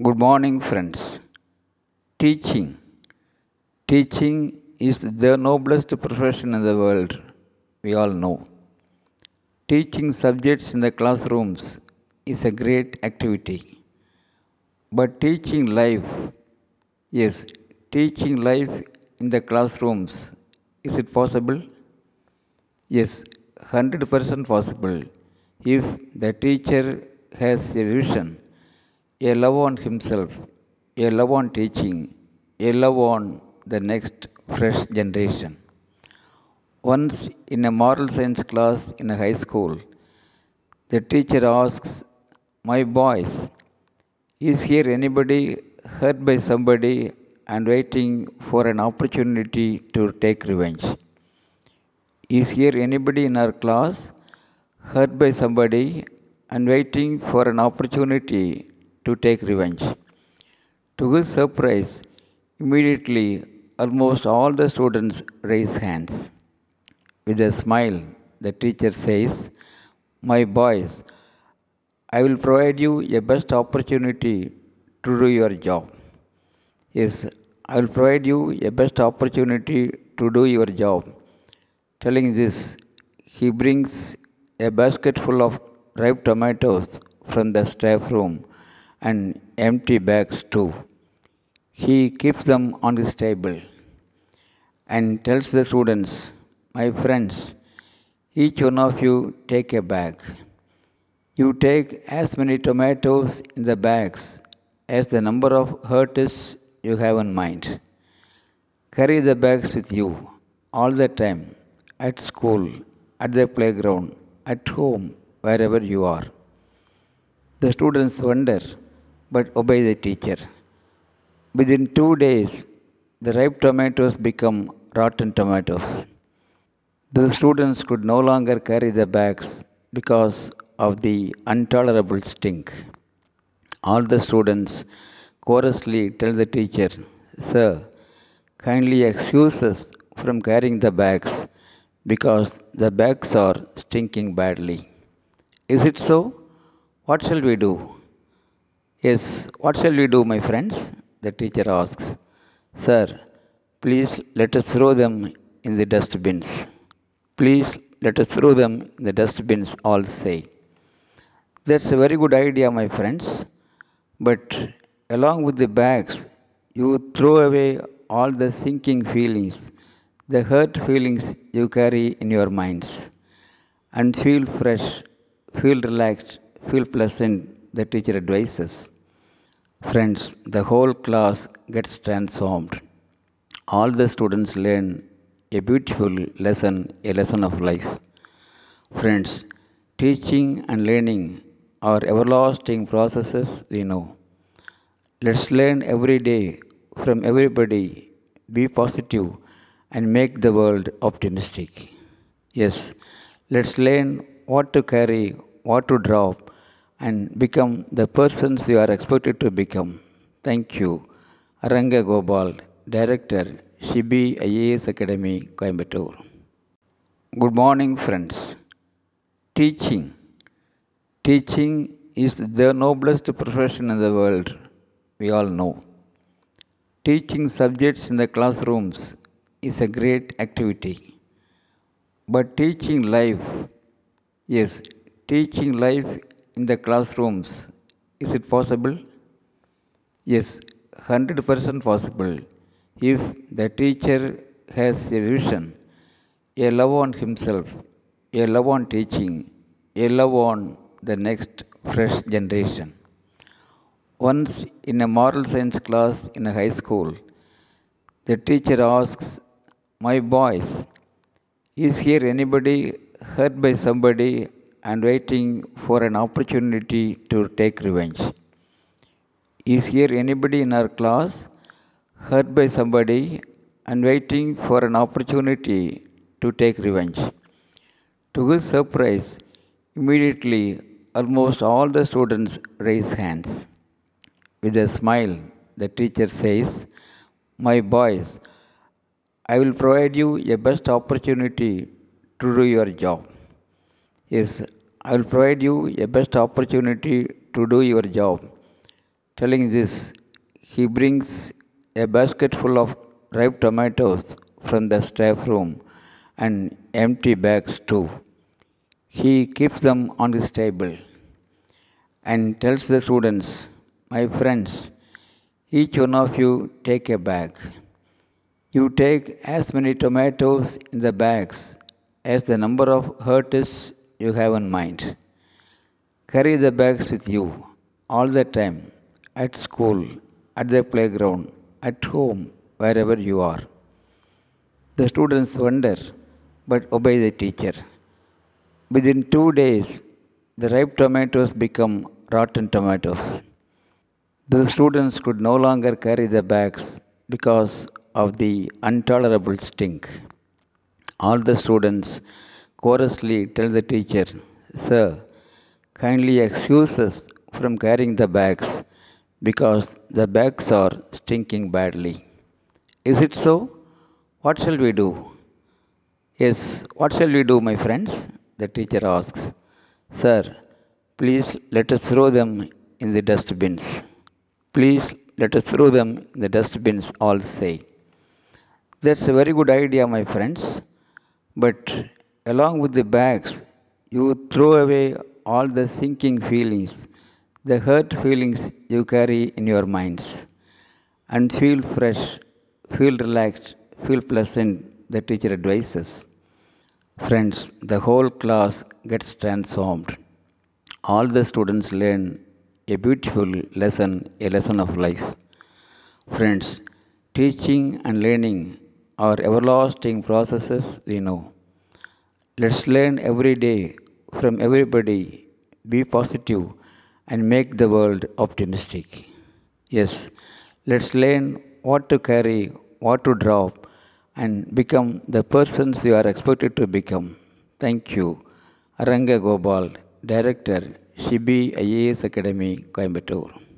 Good morning, friends. Teaching. Teaching is the noblest profession in the world, we all know. Teaching subjects in the classrooms is a great activity. But teaching life, yes, teaching life in the classrooms, is it possible? Yes, 100% possible if the teacher has a vision, a love on himself, a love on teaching, a love on the next fresh generation. Once in a moral science class in a high school, the teacher asks, My boys, is here anybody hurt by somebody and waiting for an opportunity to take revenge? Is here anybody in our class hurt by somebody and waiting for an opportunity to take revenge? To his surprise, immediately almost all the students raise hands. With a smile, the teacher says, My boys, I will provide you a best opportunity to do your job. Yes, I will provide you a best opportunity to do your job. Telling this, he brings a basket full of ripe tomatoes from the staff room and empty bags too. He keeps them on his table and tells the students, My friends, each one of you take a bag. You take as many tomatoes in the bags as the number of hurts you have in mind. Carry the bags with you all the time, at school, at the playground, at home, wherever you are. The students wonder but obey the teacher. Within two days, the ripe tomatoes become rotten tomatoes. The students could no longer carry the bags because of the intolerable stink. All the students chorously tell the teacher, Sir, kindly excuse us from carrying the bags because the bags are stinking badly. Is it so? What shall we do? Yes, what shall we do, my friends? The teacher asks. Sir, please let us throw them in the dustbins. Please let us throw them in the dustbins, all say. That's a very good idea, my friends. But along with the bags, you throw away all the sinking feelings, the hurt feelings you carry in your minds, and feel fresh, feel relaxed, feel pleasant, the teacher advises. Friends, the whole class gets transformed. All the students learn a beautiful lesson, a lesson of life. Friends, teaching and learning are everlasting processes, we know. Let's learn every day from everybody, be positive, and make the world optimistic. Yes, let's learn what to carry, what to drop, and become the persons you are expected to become. Thank you. Aranga Gopal, Director, Shibi IAS Academy, Coimbatore. Good morning, friends. Teaching. Teaching is the noblest profession in the world, we all know. Teaching subjects in the classrooms is a great activity. But teaching life, yes, teaching life in the classrooms, is it possible? Yes, 100% possible if the teacher has a vision, a love on himself, a love on teaching, a love on the next fresh generation. Once in a moral science class in a high school, the teacher asks, My boys, is here anybody hurt by somebody and waiting for an opportunity to take revenge? Is here anybody in our class hurt by somebody and waiting for an opportunity to take revenge? To his surprise, immediately almost all the students raise hands. With a smile, the teacher says, My boys, I will provide you a best opportunity to do your job. Yes, I will provide you a best opportunity to do your job. Telling this, he brings a basket full of ripe tomatoes from the staff room and empty bags too. He keeps them on his table and tells the students, My friends, each one of you take a bag. You take as many tomatoes in the bags as the number of artists you have in mind. Carry the bags with you all the time, at school, at the playground, at home, wherever you are. The students wonder but obey the teacher. Within two days, the ripe tomatoes become rotten tomatoes. The students could no longer carry the bags because of the intolerable stink. All the students chorously tell the teacher, Sir, kindly excuse us from carrying the bags because the bags are stinking badly. Is it so? What shall we do? Yes, what shall we do, my friends? The teacher asks. Sir, please let us throw them in the dustbins. Please let us throw them in the dustbins, all say. That's a very good idea, my friends. But along with the bags, you throw away all the sinking feelings, the hurt feelings you carry in your minds, and feel fresh, feel relaxed, feel pleasant, the teacher advises. Friends, the whole class gets transformed. All the students learn a beautiful lesson, a lesson of life. Friends, teaching and learning are everlasting processes we know. Let's learn every day from everybody, be positive, and make the world optimistic. Yes, let's learn what to carry, what to drop, and become the persons we are expected to become. Thank you. Aranga Director, Shibi IAS Academy, Coimbatore.